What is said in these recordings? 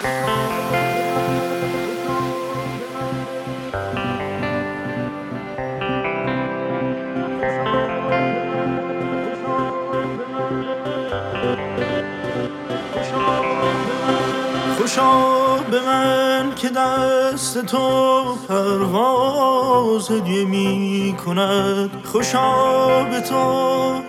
خوشا به من که دست تو پرواز هدیه می کند خوشا به تو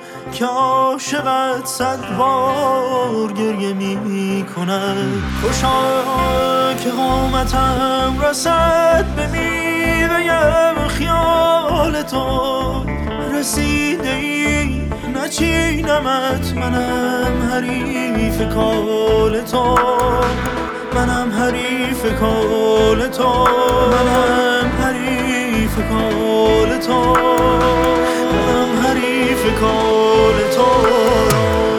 که عاشقت صد بار گریه می کند خوشا که قامتم رسد به میوه خیال تو. رسیده ای نچینمت منم حریف کال تو. منم حریف کال تو. منم حریف کال تو. منم حریف کال تو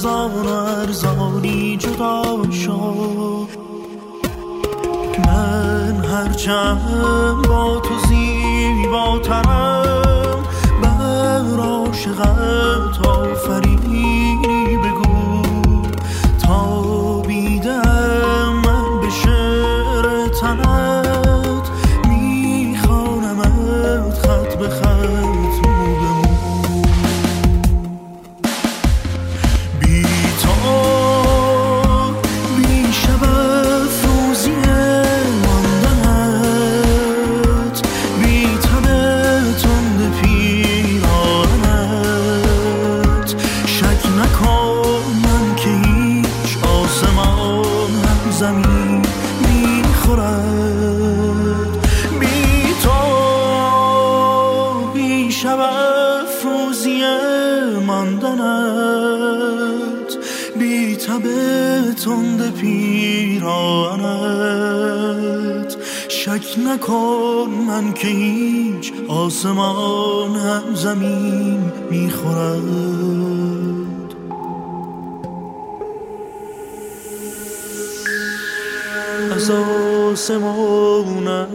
ارزان و ارزانی جدا شد من هرچند با تو زیباترم بر عاشقت آفرینی بگو. نکن من که هیچ آسمان هم زمین می‌خورد. از آسمانم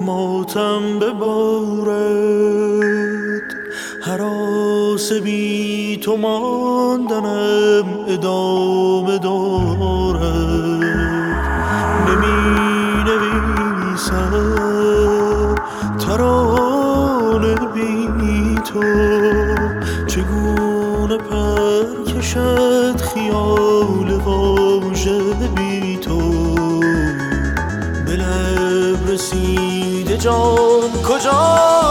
ماتم ببارد حراس بی تو ماندنم ادامه دارد تو چگونه پر کشد خیال واژه بی تو؟ به لب رسیده جان کجایی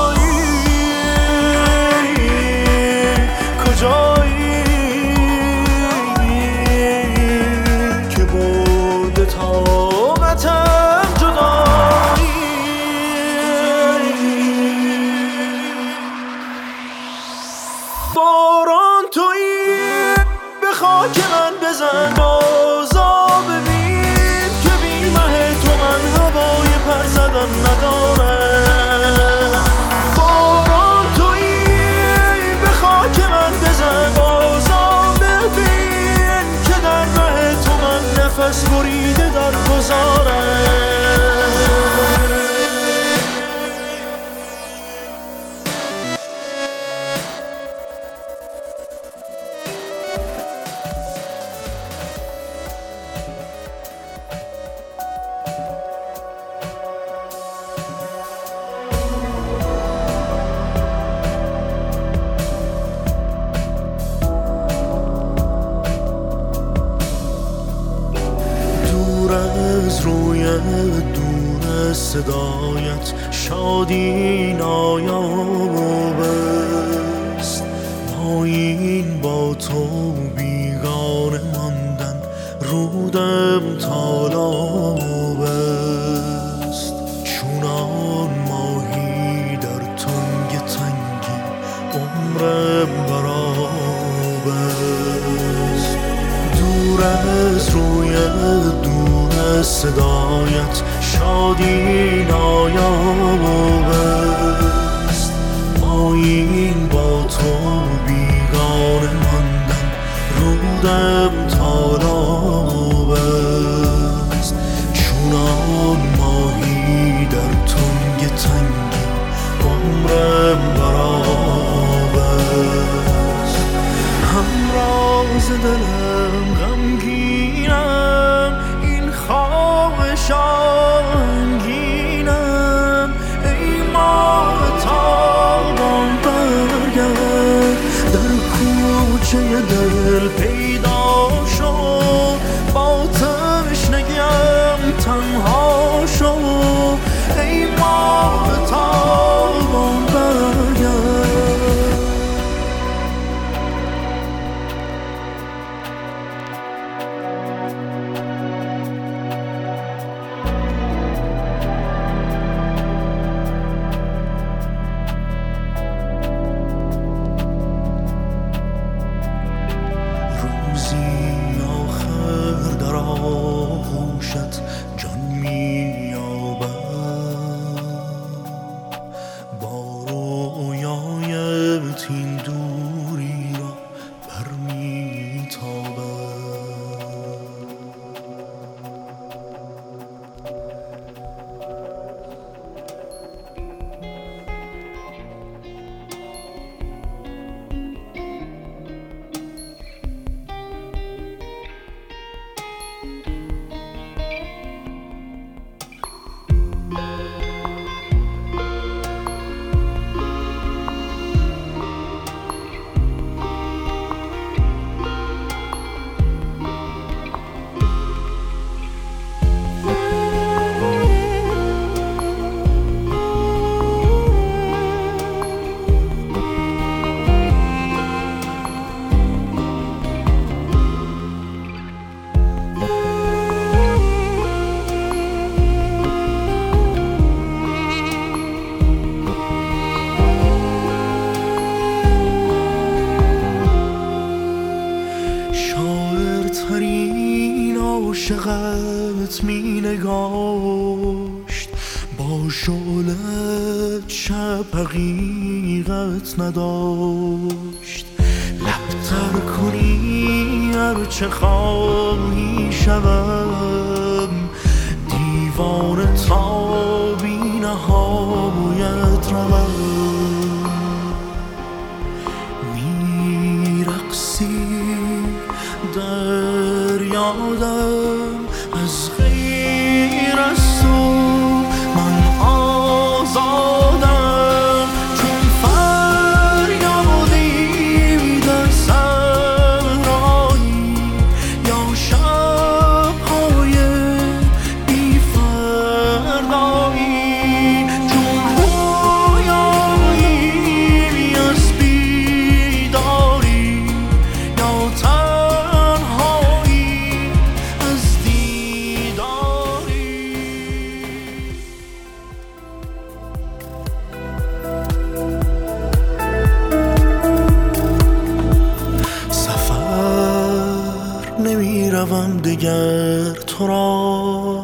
می‌روم دیگر تو را.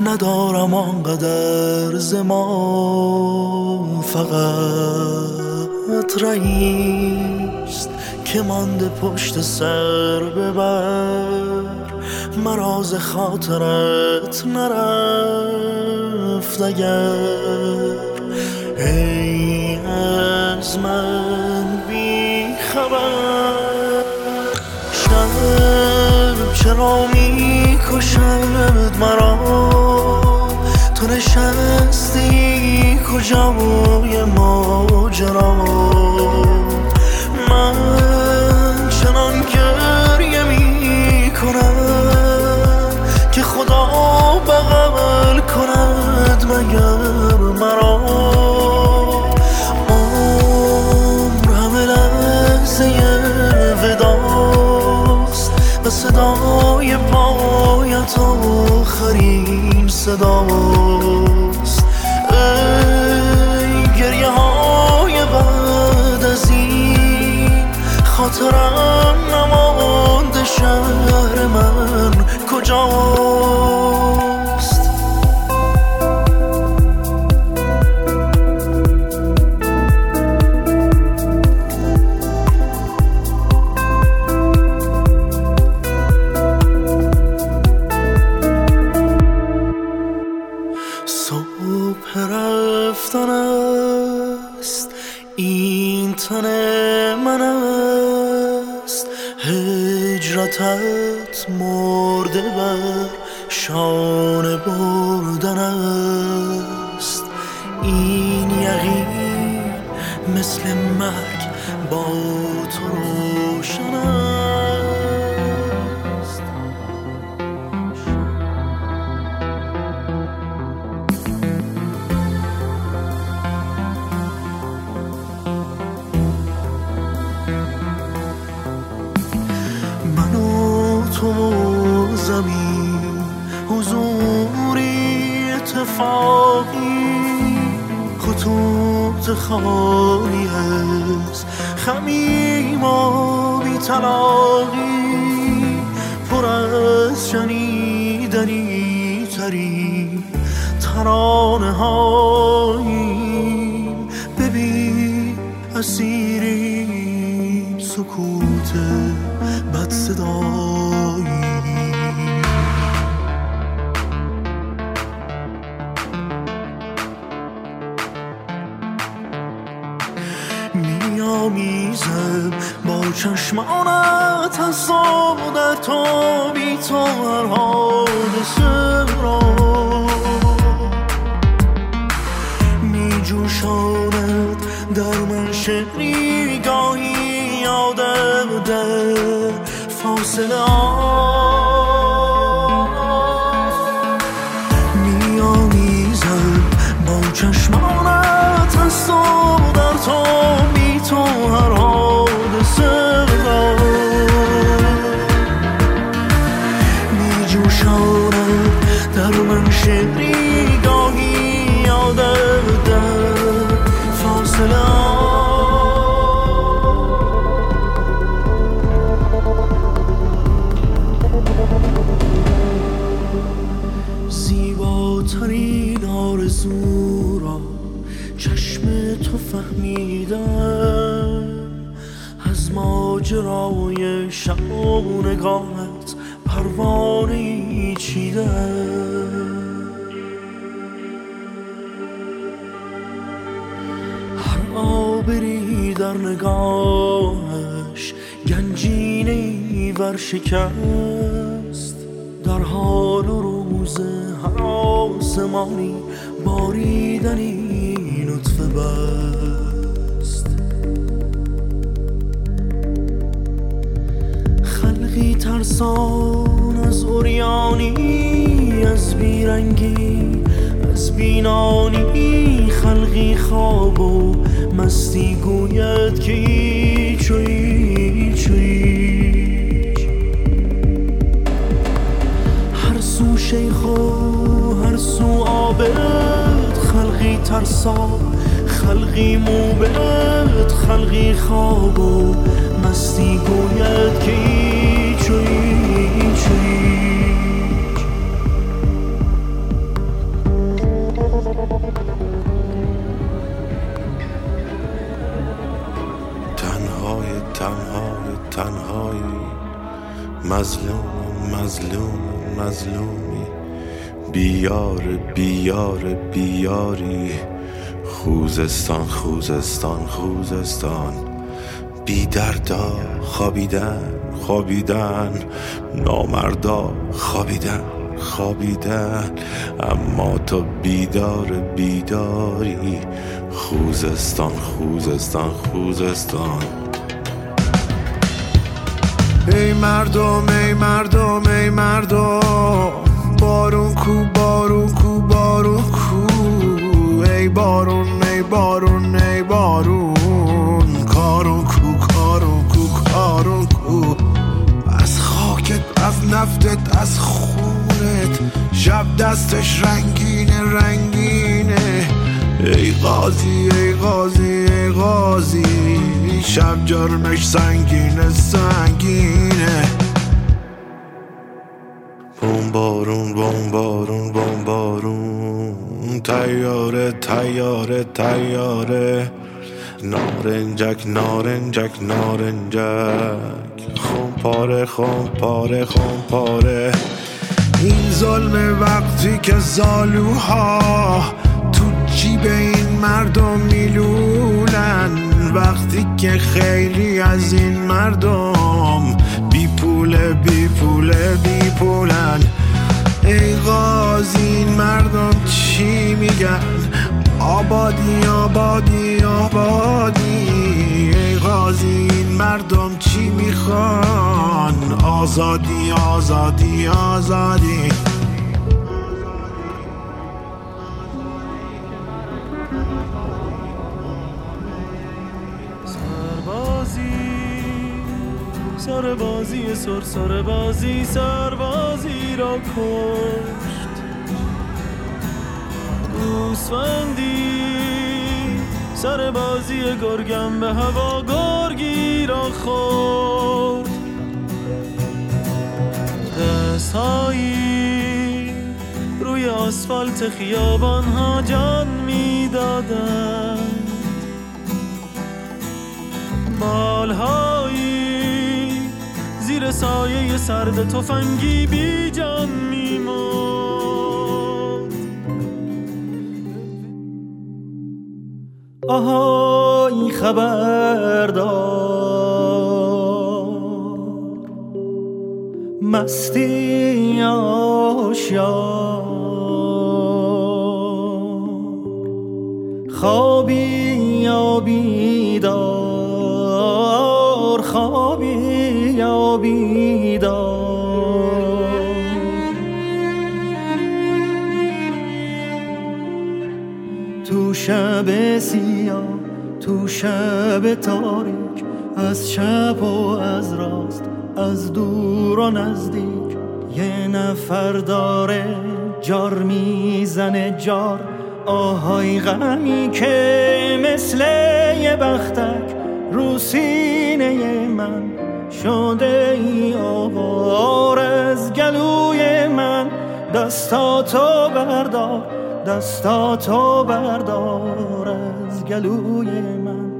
ندارم آنقدر زما فقط رئیست که مانده پشت سر ببر. مراز خاطرت نرفت اگر. ای از من بی خبر. تنها می‌کشد مرا. تو نشستی کجا؟ بای ماجرا پایت آخرین صداست. ای گریه های بعد از این خاطرم نمانده شهر من. کجاست؟ اتفاقی خطوط خالی از خمیم و بیتلاقی پر از شنیدنی تری. ترانه هاییم ببین اسیریم با چشمانت از در بی تو هر حادثه را. می جوشاند در من شعری گاهی یادم در فاصله میامیزم با چشمانت از در تو شبانگانت پروانه ای چیدم هر آبری در نگاهش گنجینه ای ورشکست در حال و روز هر آسمانی باریدنی نطفه بست ترسان از اوریانی از بیرنگی از بینانی. خلقی خواب و مستی گوید که هیچ و هیچ و هیچ. هر سو شیخ و هر سو عابد خلقی ترسا خلقی موبد خلقی خواب و مستی گوید بیار بیار بیاری خوزستان خوزستان خوزستان. بی دردا خوابیدن خوابیدن. نامردا خوابیدن خوابیدن. اما تو بیدار بیداری. خوزستان خوزستان خوزستان. ای مردم ای مردم ای مردم. بارون کو بارون کو بارون کو. ای بارون ای بارون ای بارون. کارون کو کارون کو کارون کو. از خاکت از نفتت از خونت. شب دستش رنگینه رنگینه. ای قاضی ای قاضی ای قاضی. شب جرمش سنگینه سنگینه. بوم بارون بوم بارون بوم بارون. تیاره تیاره تیاره. نارنجک نارنجک نارنجک. خون پاره خون پاره خون پاره این ظلم وقتی که زالوها تو جیب این مردم میلولن وقتی که خیلی از این مردم بی پوله بی پوله بی پولن. ای غازی مردم چی میگن؟ آبادی آبادی آبادی. ای غازی مردم چی می‌خوان؟ آزادی آزادی آزادی. سربازی سر سربازی سربازی را کشت. گوسفندی سربازی گرگم به هوا گرگی را خورد. دستهایی روی آسفالت خیابان ها جان می‌دادند بالهایی زیر سایه سرد تفنگی بی جان میموند آهای خبردار مستی آشیار خوابی یا بیدار خوابی تو شب سیاه تو شب تاریک از چپ و از راست از دور و نزدیک. یه نفر داره جار می‌زنه جار آهای غمی که مثل یه بختک رو سینه من. شده ای آوار از گلوی من. دستاتو بردار دستاتو بردار از گلوی من.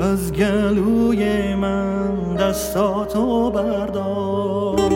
از گلوی من دستاتو بردار.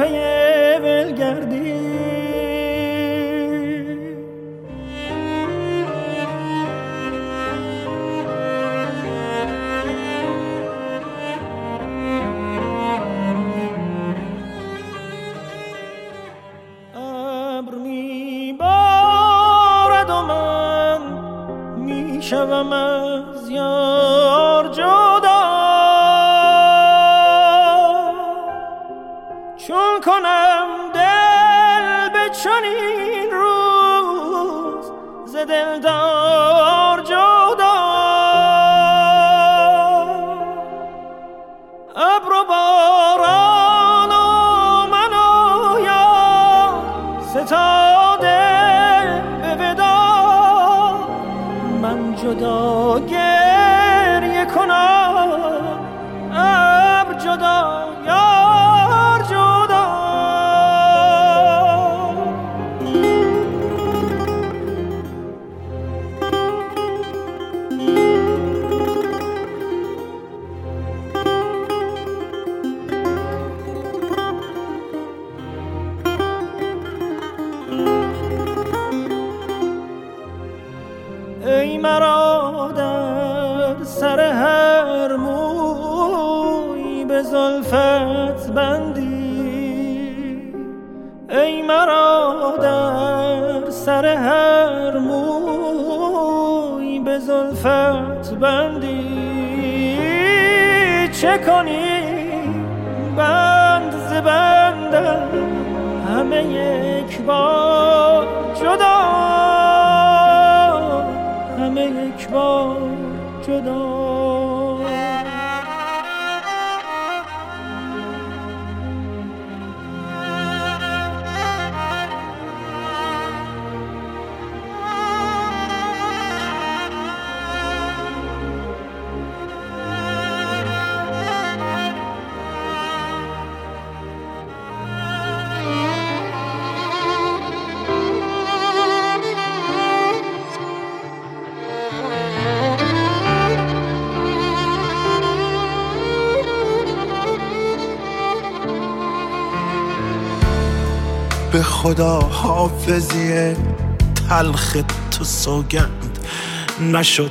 پی به خدا حافظی تلخ تو سوگند نشد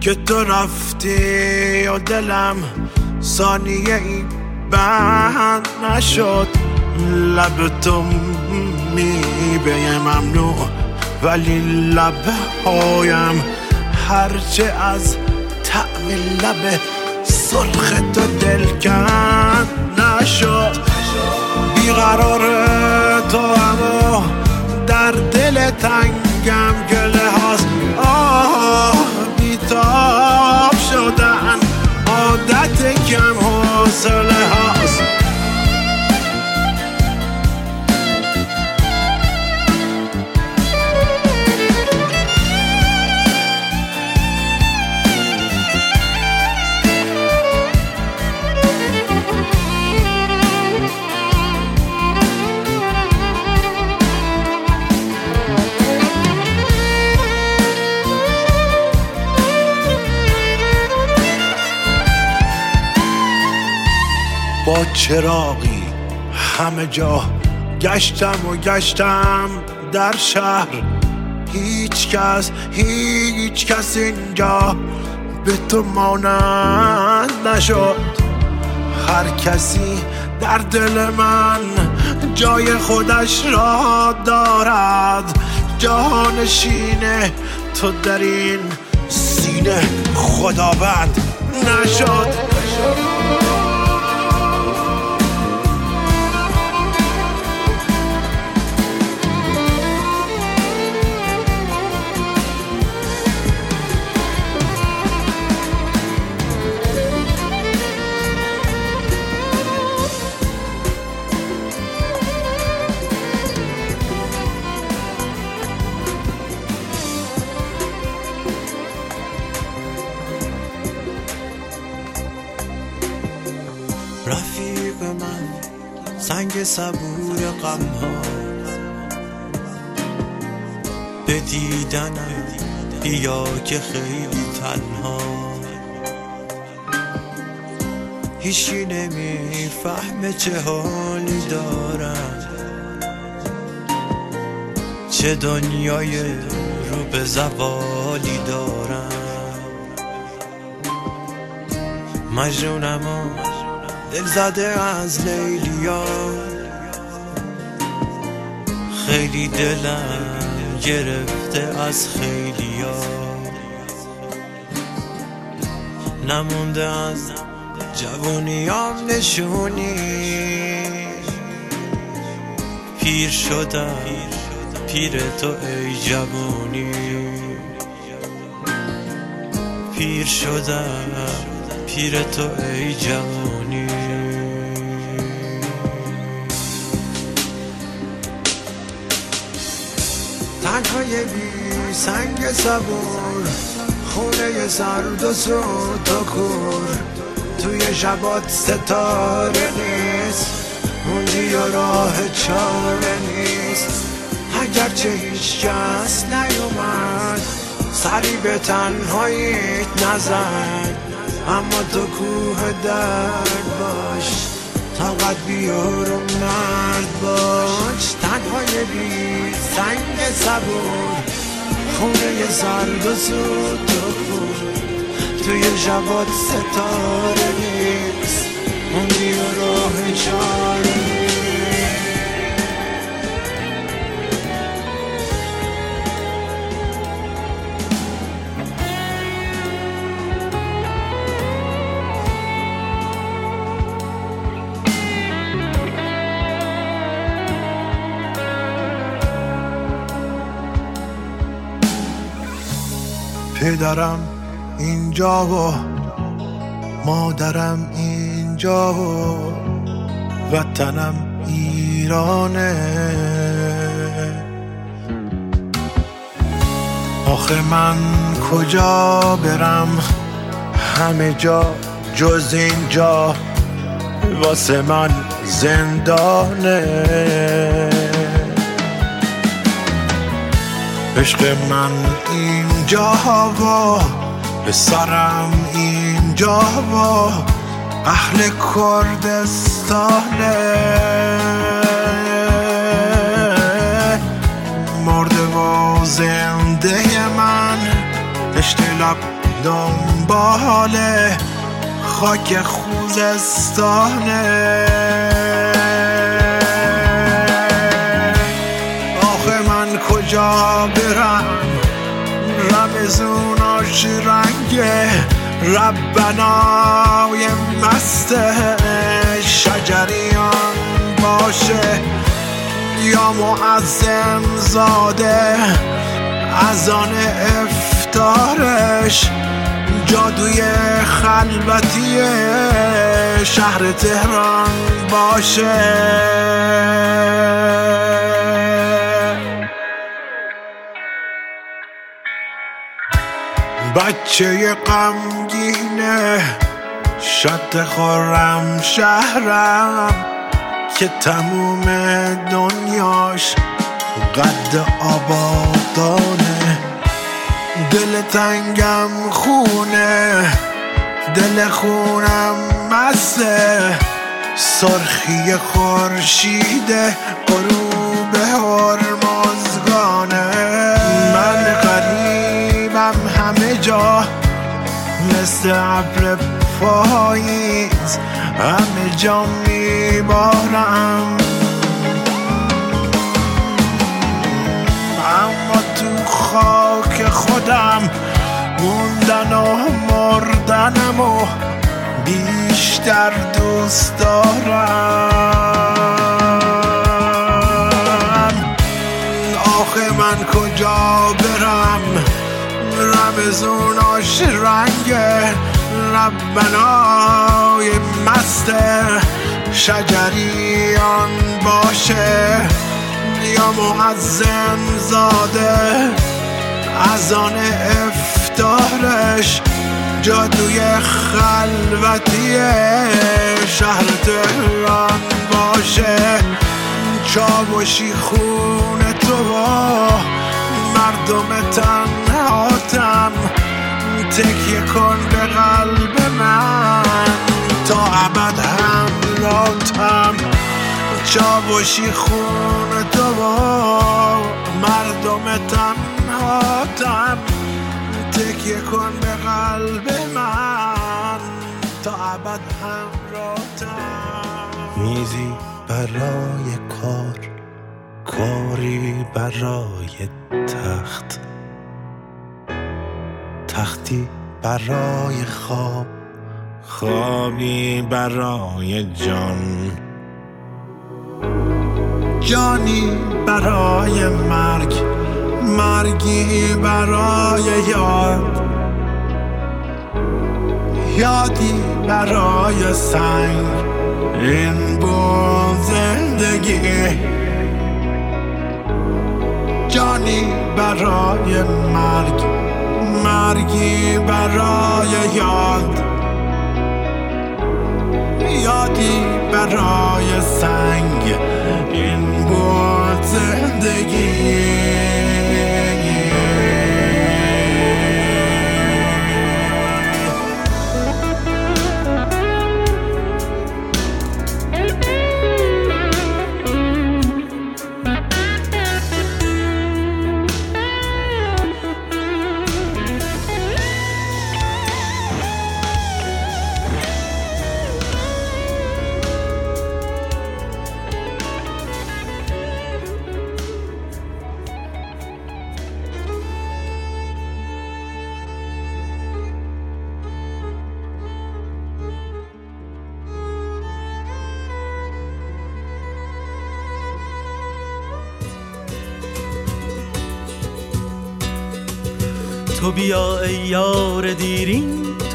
که تو رفتی و دلم ثانیه ای بند نشد. لب تو میبه ممنوع ولی لبهایم هرچه از طعم لب سرخ تو دلکن نشد. بیقرار تو اما در دل تنگم گله هاست. آه بیتاب شدن عادت کم حوصله هاست. چراغی همه جا گشتم و گشتم در شهر. هیچ کس هیچ کس اینجا به تو مانند نشد. هر کسی در دل من جای خودش را دارد. جانشین تو در این سینه خداوند نشد. صبور غم ها به دیدنم بیا که خیلی تنها. هیچی نمی‌فهمه چه حالی دارم. چه دنیای رو به زوالی دارم. مجنونم و دل زده از لیلیا خیلی دلم گرفته از خیلیا نمونده از جوونیام نشونی. پیر شدم پیر تو ای جوانی. پیر شدم پیر تو ای جوانی. تنهای بی سنگ صبور خونه سرد و سود و کور. توی شبات ستاره نیست موندی و راه چاره نیست. اگرچه هیچ کس نیومد سری به تنهاییت نزد. اما تو کوه درد باش طاقت بیار و مرد باش. تنهای بی سنگ صبور خونه سرد و سود و کور توی شبات ستاره نیست موندی و راه چاره پدرم اینجا و مادرم اینجا و وطنم ایرانه. آخه من کجا برم؟ همه جا جز اینجا. واسه من زندانه. عشق من اینجا و پسرم اینجا و اهل کردستانه. مرده و زنده من پشت لب دنبال خاک خوزستانه. رمزوناش رنگه ربنای مست شجریان باشه. یا معظم زاده از آن افتارش جادوی خلوتی شهر تهران باشه. بچه غمگینه شد خورم شهرم که تموم دنیاش قد آبادانه. دل تنگم خونه دل خونم مسته سرخی خورشید غروب هرمزگانه مثل ابر پاییز. همه جا میبارم. اما تو خاک خودم موندن و مردنم و بیشتر دوست دارم. آخه من کجا برم؟ رمزوناش رنگ ربنای مست شجریان باشه. یا معظم زاده از آن افتارش جادوی خلوتی شهر تهران باشه. چاوشی خون تو و مردم تنهاتم تکیه کن به قلب من. تا ابد همراتم چاوشی خون تو و مردم تنهاتم تکیه کن به قلب من. تا ابد همراتم. میزی برای کار. کاری برای تخت. تختی برای خواب خوابی برای جان. جانی برای مرگ مرگی برای یاد. یادی برای سنگ این بود زندگی. جانی برای مرگ مرگی برای یاد. یادی برای سنگ این بود زندگی.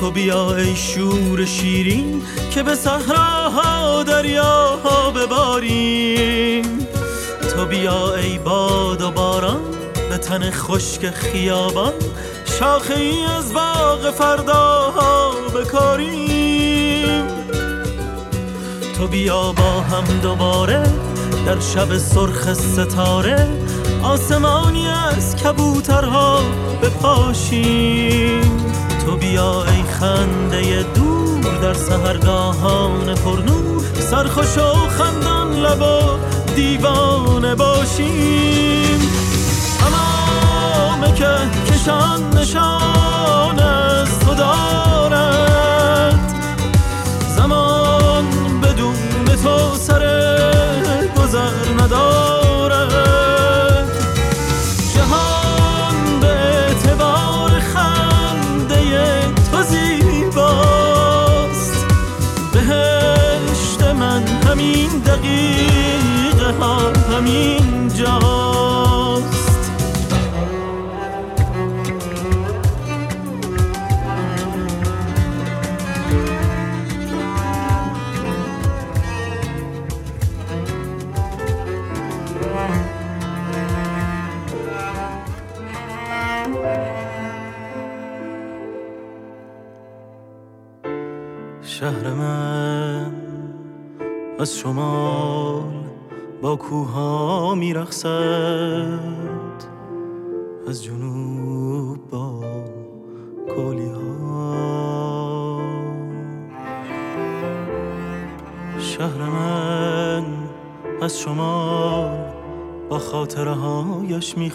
تو بیا ای شور شیرین که به صحراها دریاها بباریم. تو بیا ای باد و باران به تن خشک خیابان شاخه ای از باغ فرداها بکاریم. تو بیا با هم دوباره در شب سرخ ستاره آسمانی از کبوترها بپاشیم. تو بیا ای خنده دور در سهرگاهان پرنور سرخوش و خندان لب دیوانه باشیم. هایش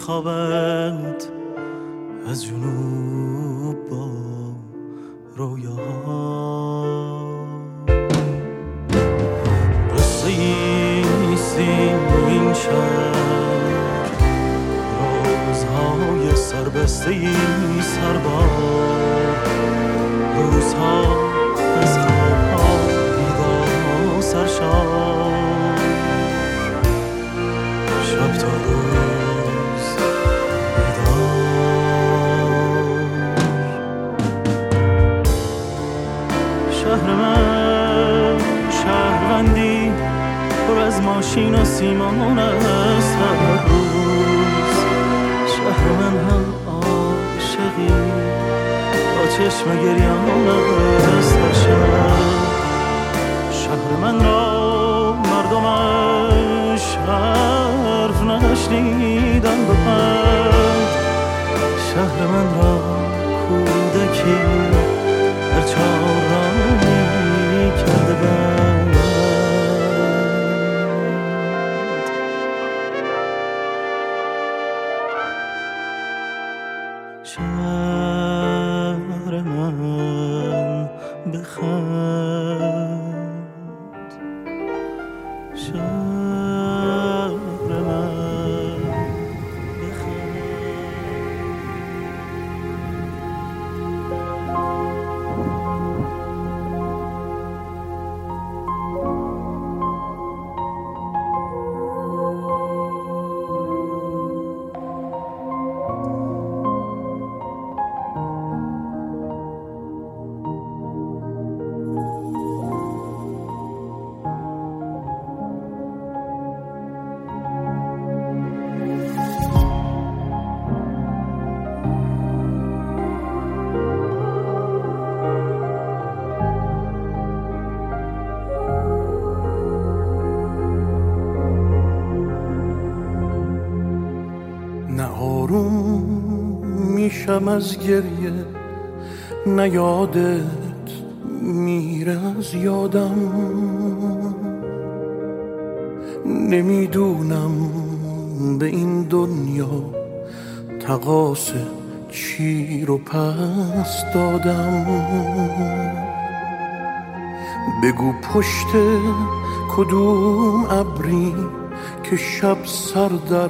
باشم از گریه نیادت میره از یادم نمی‌دونم به این دنیا تقاس چی رو پس دادم. بگو پشت کدوم ابری که شب سر در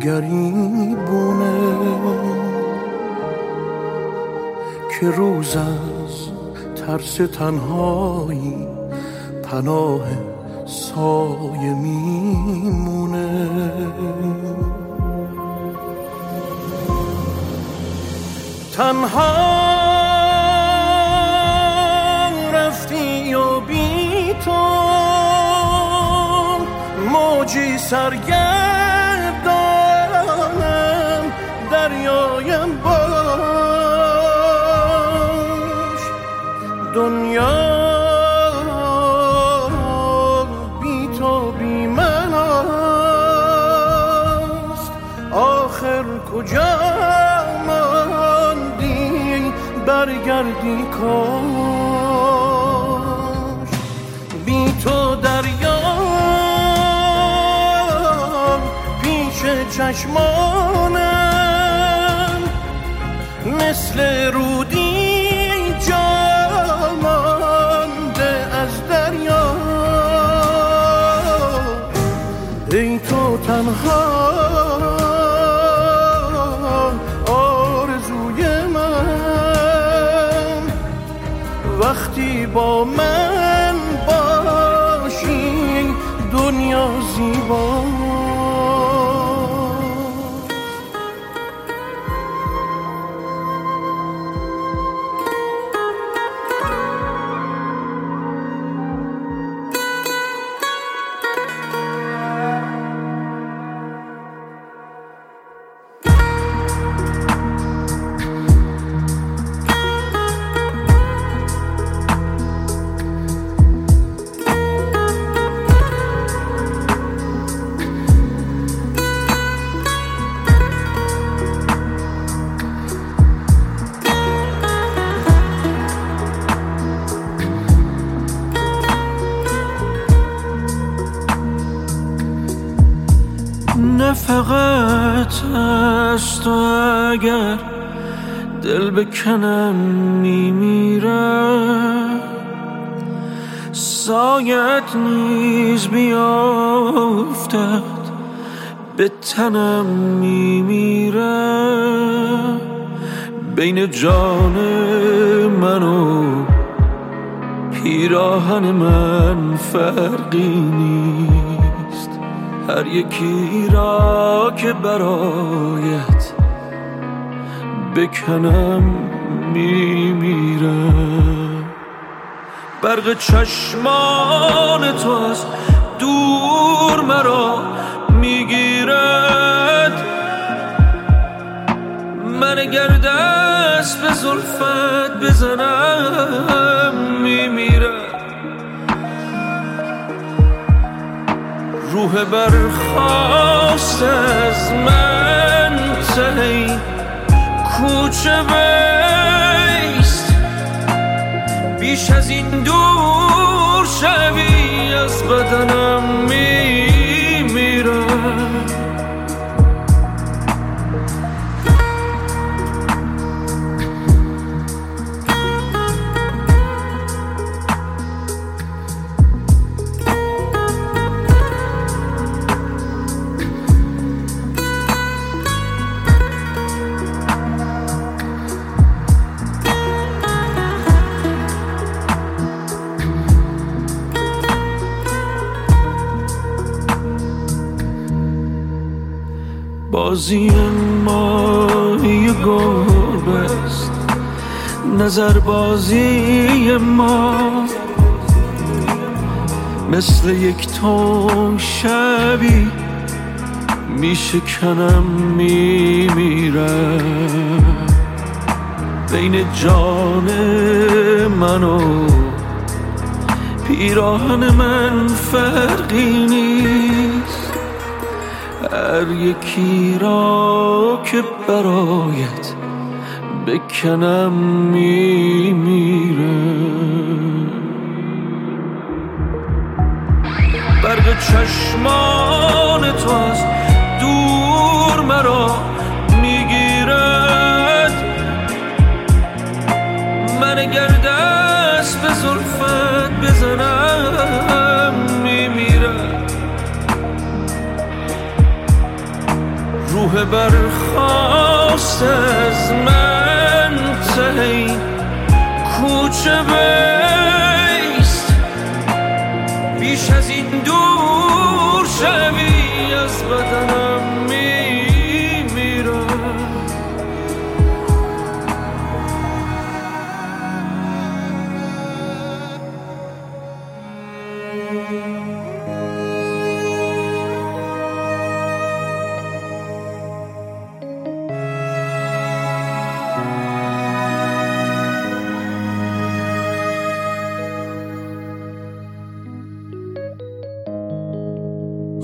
گریبونه. که روز از ترس تنهایی پناه سایه میمونه. تنها رفتی و بی تو موجی سرگردانم دنیا بی تو بی من است. آخر کجا ماندی برگردی کاش. بی تو دریا پیش چشمانم. مثل رودی تنها آرزوی من. وقتی با من دل بکنم میمیره. سایت نیز بیافتد به تنم میمیره. بین جان من و پیراهن من فرقی نیست. هر یکی را که برایت بکنم میمیرم. برق چشمان تو از دور مرا می‌گیرد. من اگر دست به زلفت بزنم میمیرد روح برخواست از من ته کوچه بیش از این دور شوی از بدنم میمیرم. بازی ماهی گربه است. نظر بازی ما مثل یک تون شبی میشکنم میمیرم بین جان من و پیراهن من فرقی نیست. هر یکی را که برایت بکنم میمیره. برگ چشمان تو از دور مرا برخواست از من. کوچه بیست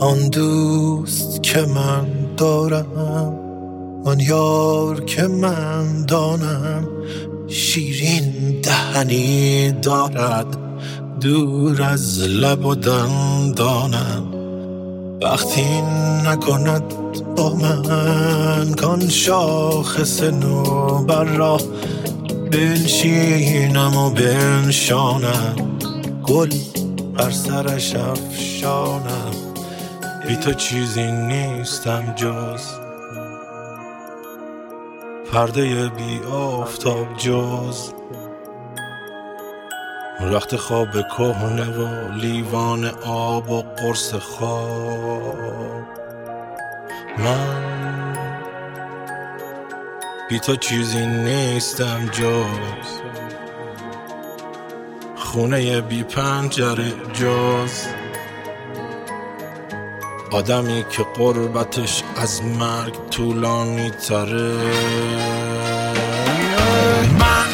آن دوست که من دارم آن یار که من دانم شیرین دهنی دارد دور از لب و دندانم. وقتی نکند با من کان شاخص نو بر راه بنشینم و بنشانم. گل بر سرش افشانم. بی تو چیزی نیستم جز پرده بی آفتاب جز. رخت خواب کهنه و لیوان آب و قرص خواب. من بی تو چیزی نیستم جز خونه بی پنجره جز. آدمی که قربتش از مرگ طولانی تره. من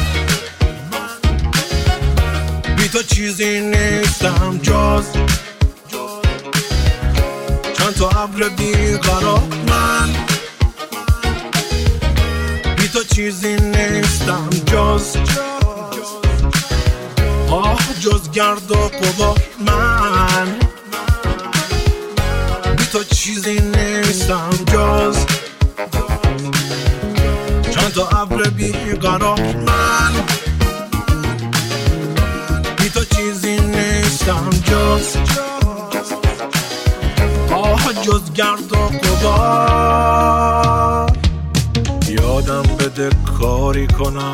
بی تو چیزی نیستم جز چند تا ابر بیقرار من. بی تو چیزی نیستم جز آه جز گرد و قبار من. چیزی نیستم جز چند تا ابر بیقرار من. بی تو چیزی نیستم جز آه جز گرد و قبار یادم بده کاری کنم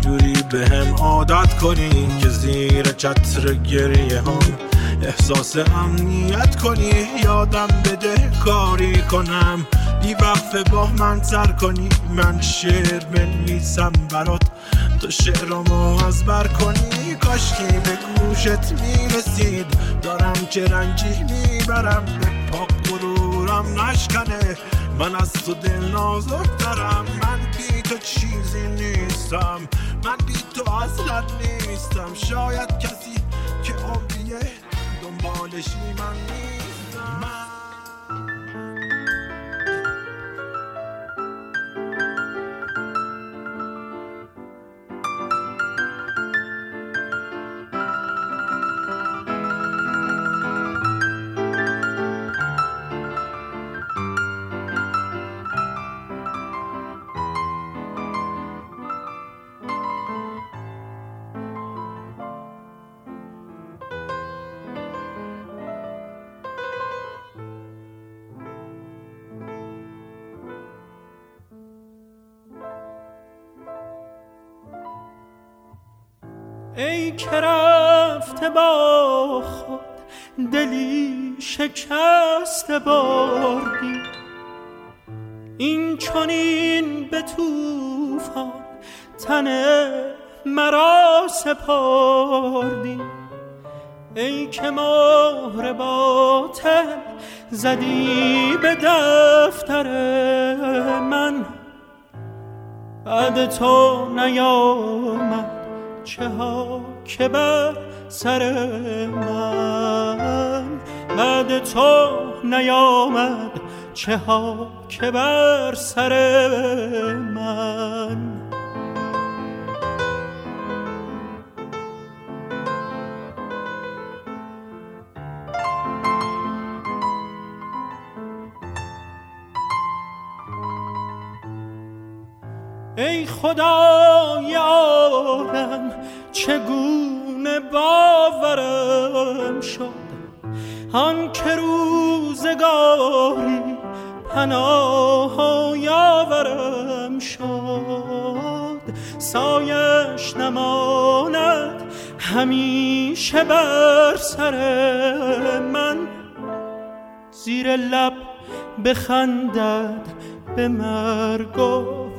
جوری به هم عادت کنی که زیر چتر گریه هم. احساس امنیت کنی یادم بده کاری کنم. بی وقفه با من سر کنی. من شعر بنویسم برات. تو شعرامو از بر کنی. کاشکی به گوشت می‌رسید. دارم چه رنجی می‌برم. به پاک غرورم نشکنه. من از تو دل نازک دارم من بی تو چیزی نیستم. من بی تو اصلا نیستم. شاید کسی که عمریه دنبالشی من نیستم. ای که رفته با خود دلی شکست بردی. این چونین به توفان تن مرا سپردی. ای که مهر باطل زدی به دفتر من. بعد تو نیامد چه ها که بر سر من بعد تو نیامد چه ها که بر سر من ای خدای عالم چگونه باورم شد؟ آن که روزگاری پناه یاورم شد سایش نماند همیشه بر سر من. زیر لب بخندد به مرگ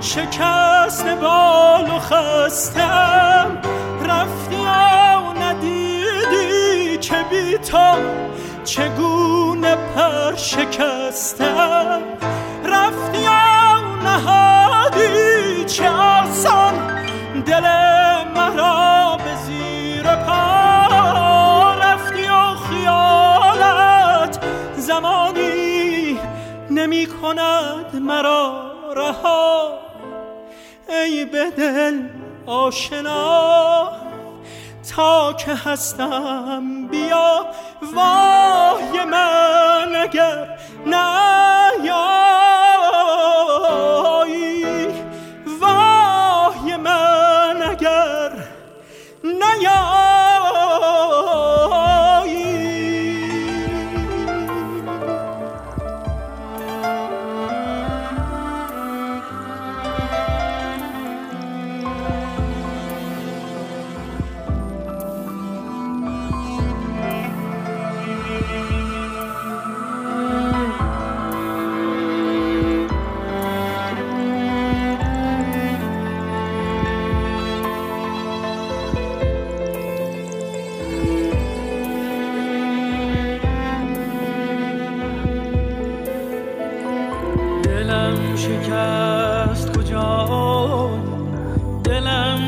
شکست بال و خستم. رفتی و ندیدی که بی تو چگونه پر شکستم. رفتی و نهادی چه آسان دل مرا به زیر پا. رفتی و خیالت زمانی نمی کند مرا رها. ای به آشنا تا که هستم بیا وای من اگر نیایی. وای من اگر نیایی.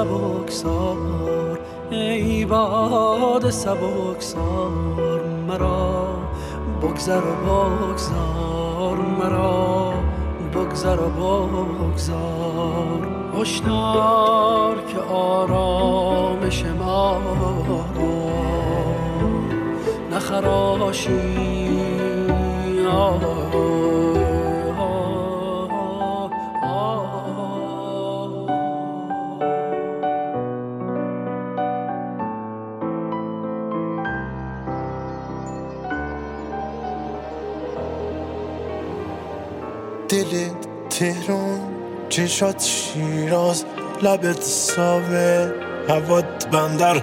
سبکسار ای باد سبکسار مرا بگذر و بگذار مرا بگذر و بگذار. هشدار که آرامش ما را نخراشی دل تهران چشات شیراز لبت ساوه هوات بندر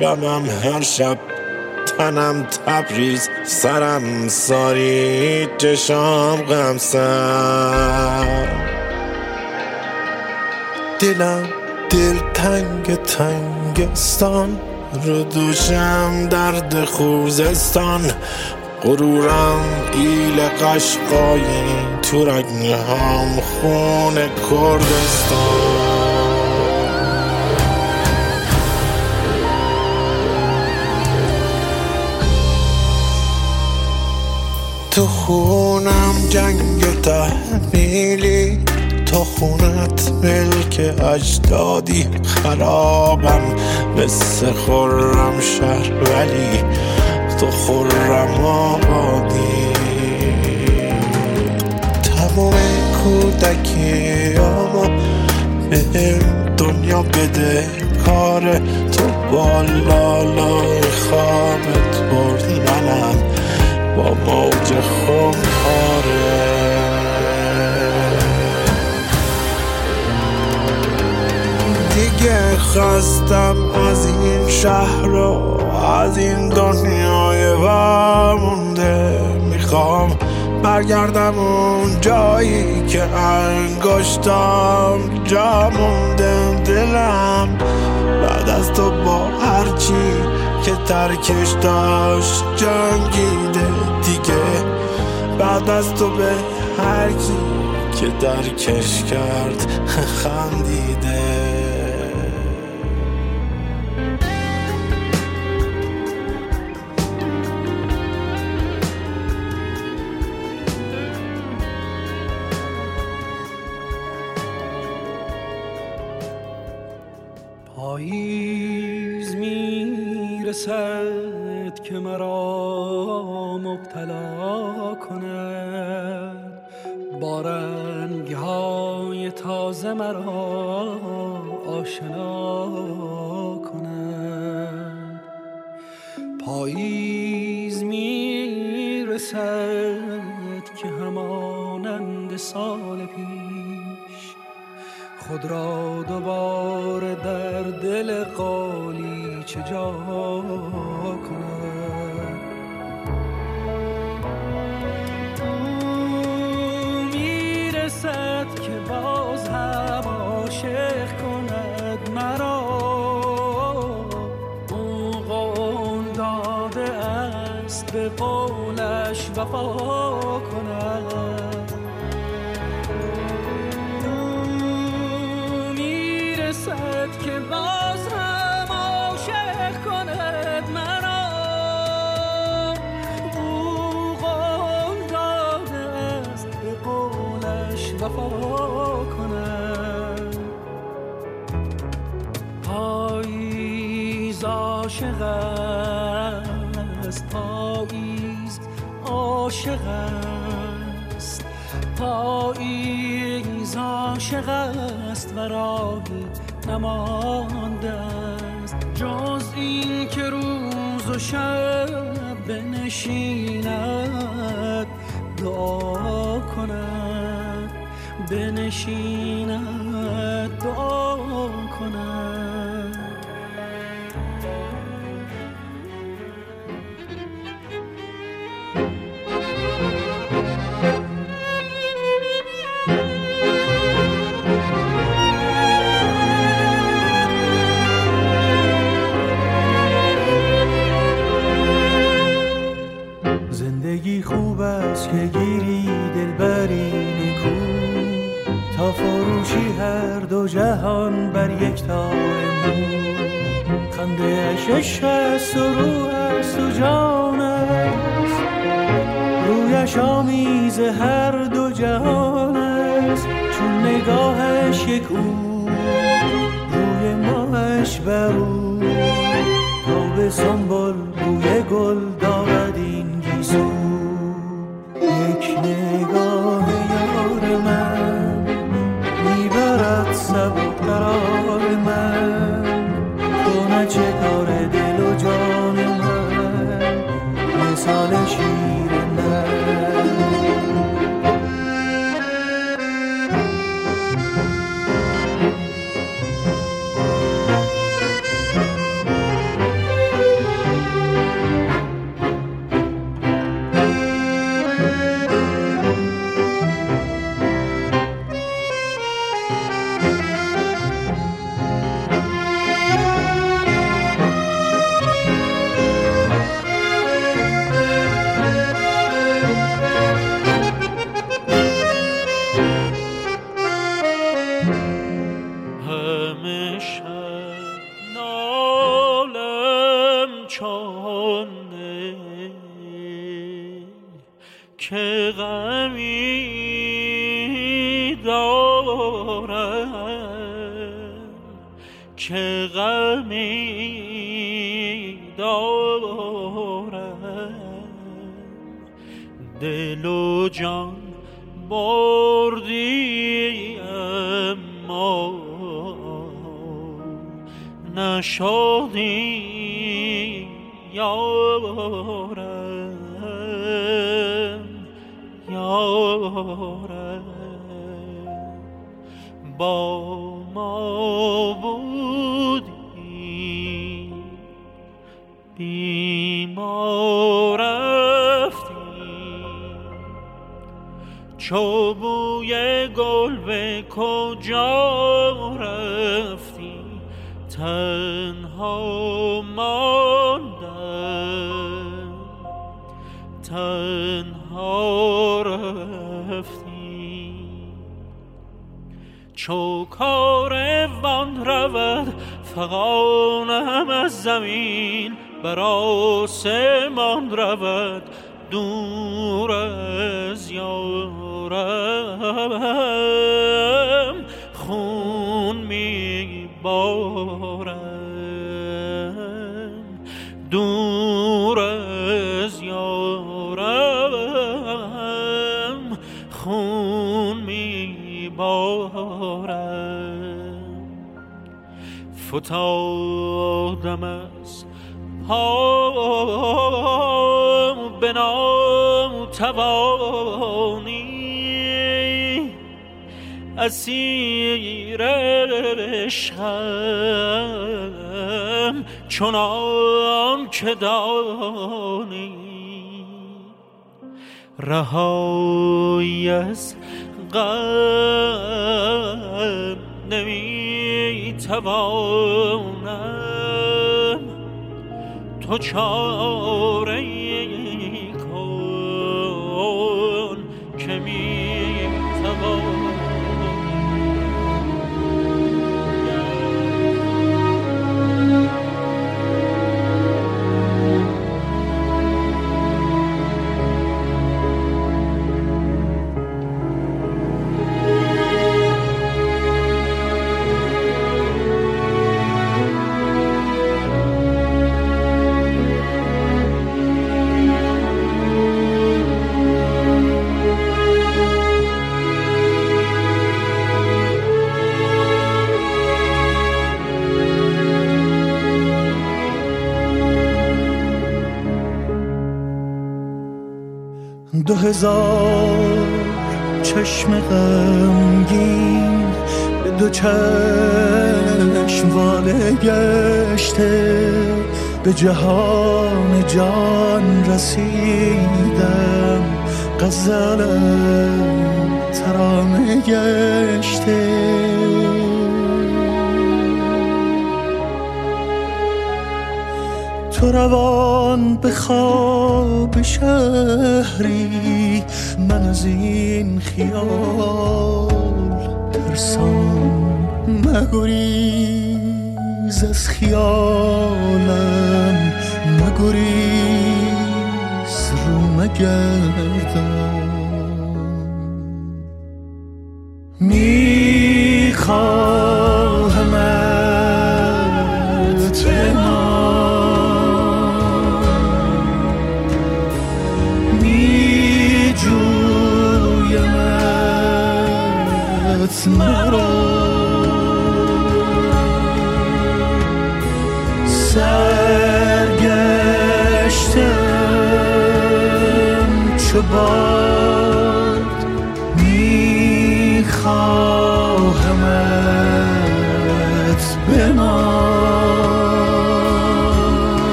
بمم هر شب تنم تبریز سرم ساری چشام غمسم دلم دل تنگ تنگستان رو دوشم درد خوزستان. غرورم ایل قشقایی تو رگنهام خون کردستان. تو خونم جنگ تحمیلی تو خونت ملک اجدادی. خرابم مثل خورم شهر ولی تو خورم آبادی تمام کودکی آما به دنیا بده کار تو بالالای خوابت بردی منم با موج خمخاره دیگه خواستم از این شهر رو از این دنیای ورمونده می‌خوام برگردم اون جایی که انگشتم جا مونده. دلم بعد از تو با هرچی که ترکش داشت جنگیده دیگه. بعد از تو به هر کی که درکش کرد خندیده. است پاییز عاشق است. پاییز عاشق است و راهی نمانده است. جز این که روز و شب بنشیند دعا کند. بنشیند دعا کند. جهان بر یک مو. خنده اش عشق است و روح است و جان است. رویش آمیز هر دو جهان است. چون نگاهش یک او روی ماهش بر او. تا به سنبل بوی گل قرار من. تو چه کار غمی دارم که غمی دارم دل و جان بردی اما نشادی یارم یارم با ما بودی. بیمار رفتی. چو بوی گل به کجا رفتی؟ تنها چو کاروان رود فغانم از زمین بر آسمان رود. دور فتادم از پا به ناتوانی اسیر عشقم چنان که دانی. رهایی از غم نمی‌توانم تو چاره دو هزار چشم غمگین به دو چشم واله گشته به جهان جان رسیدم. غزلم ترانه گشته. تو روان به خواب شهری من از این خیال ترسان مگریز از خیالم مگریز رو مگردم.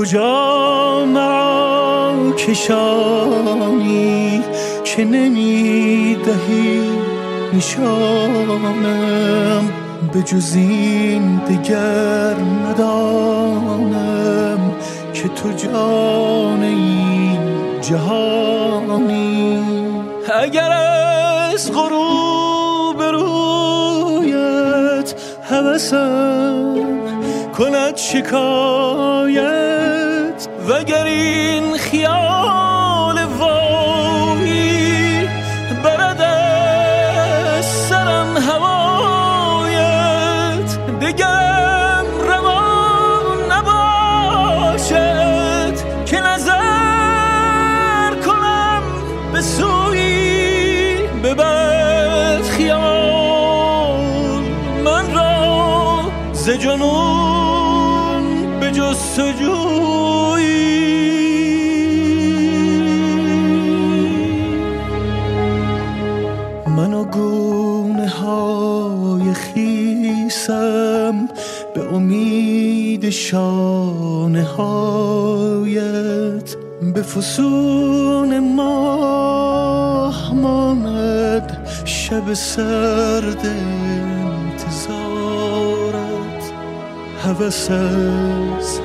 کجا مرا کشانی؟ که نمی‌دهی نشانم؟ به جز این دگر ندانم که تو جان این جهانی. اگر از غروب رویت هوسم کند شکایت شانه هایت به فسون ماه ماند. شب سرد انتظارت. هوس از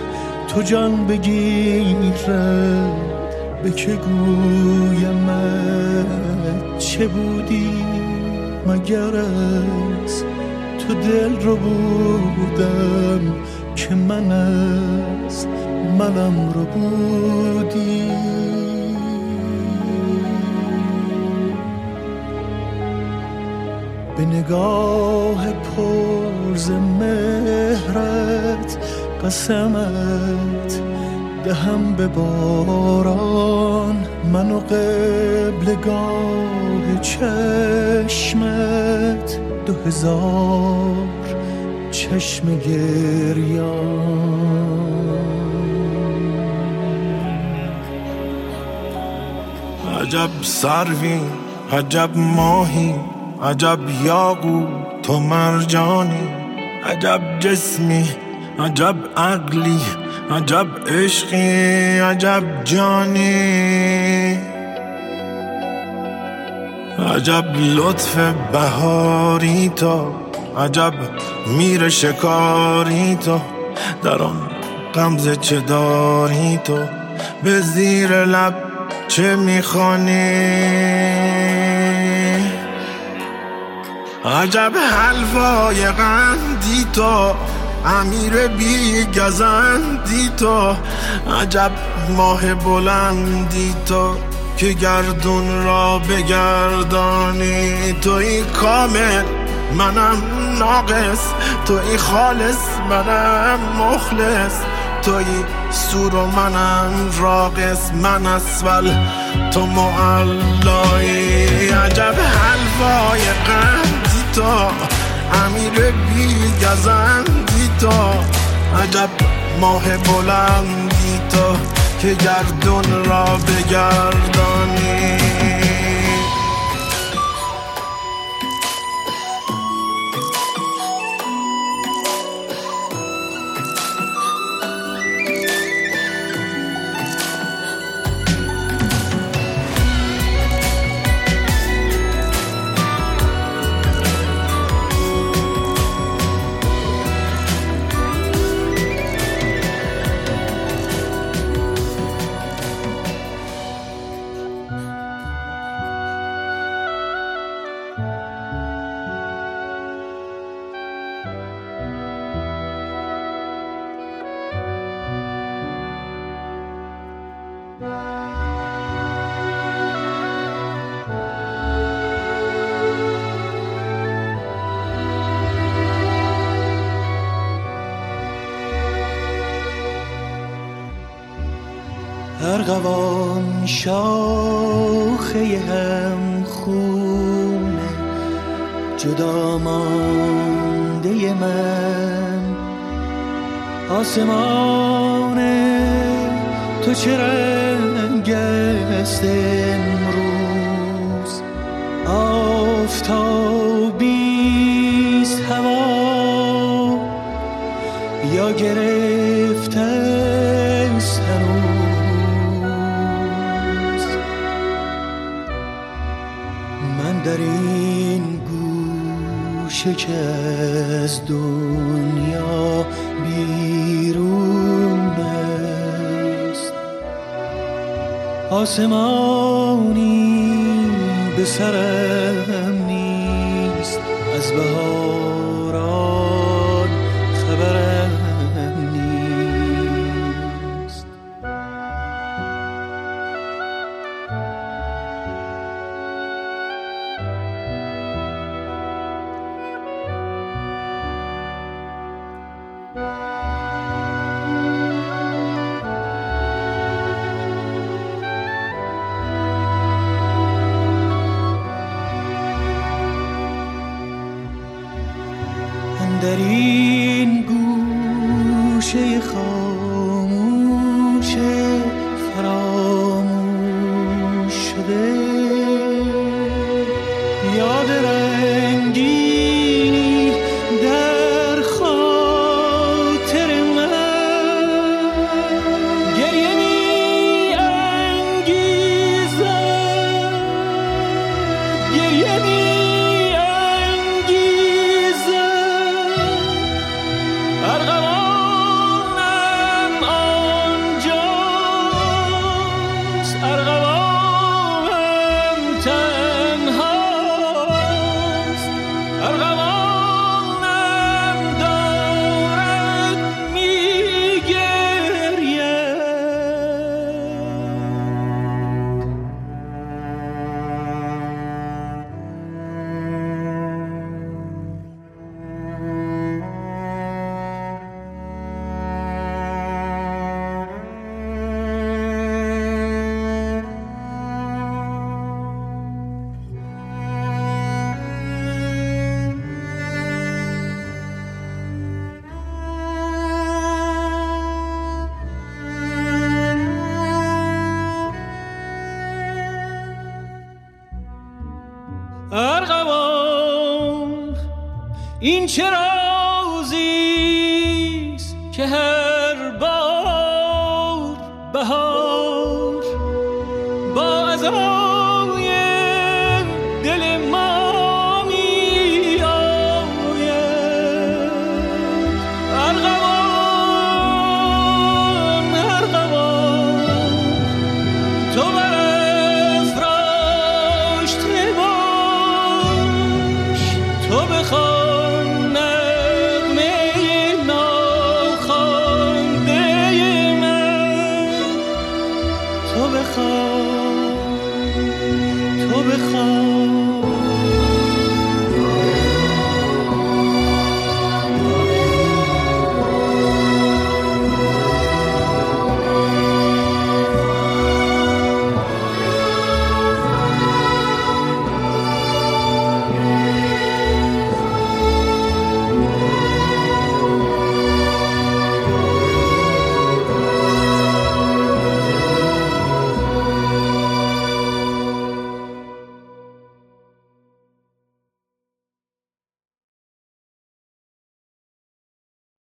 تو جان بگیرد. به که گویمت چه بودی؟ مگر از تو دل رو بودم. من از منم رو بودی. به نگاه پرز مهرت قسمت دهم به باران. منو قبلگاه چشمت دو هزار چشم گریان. عجب سروی عجب ماهی عجب یاقو تو مرجانی. عجب جسمی عجب عقلی عجب عشقی عجب جانی. عجب لطف بهاری تو عجب میر شکاری تو. در آن غمزه چه داری تو؟ به زیر لب چه می‌خوانی؟ عجب حلوای قندی تو. امیر بی گزندی تو. عجب ماه بلندی تو که گردون را بگردانی. توی کامل منم ناقص. توی خالص منم مخلص. توی سور و منم راقص. من اسفل تو معلایی عجب حلوای قندی تو. امیر بی گزندی تو. عجب ماه بلندی تو که گردون را بگردانی. ارغوان شاخه هم خونه جدا مانده من. آسمان تو چه رنگ است امروز؟ آفتابیست از دنیا بیرون است آسمانی به سرم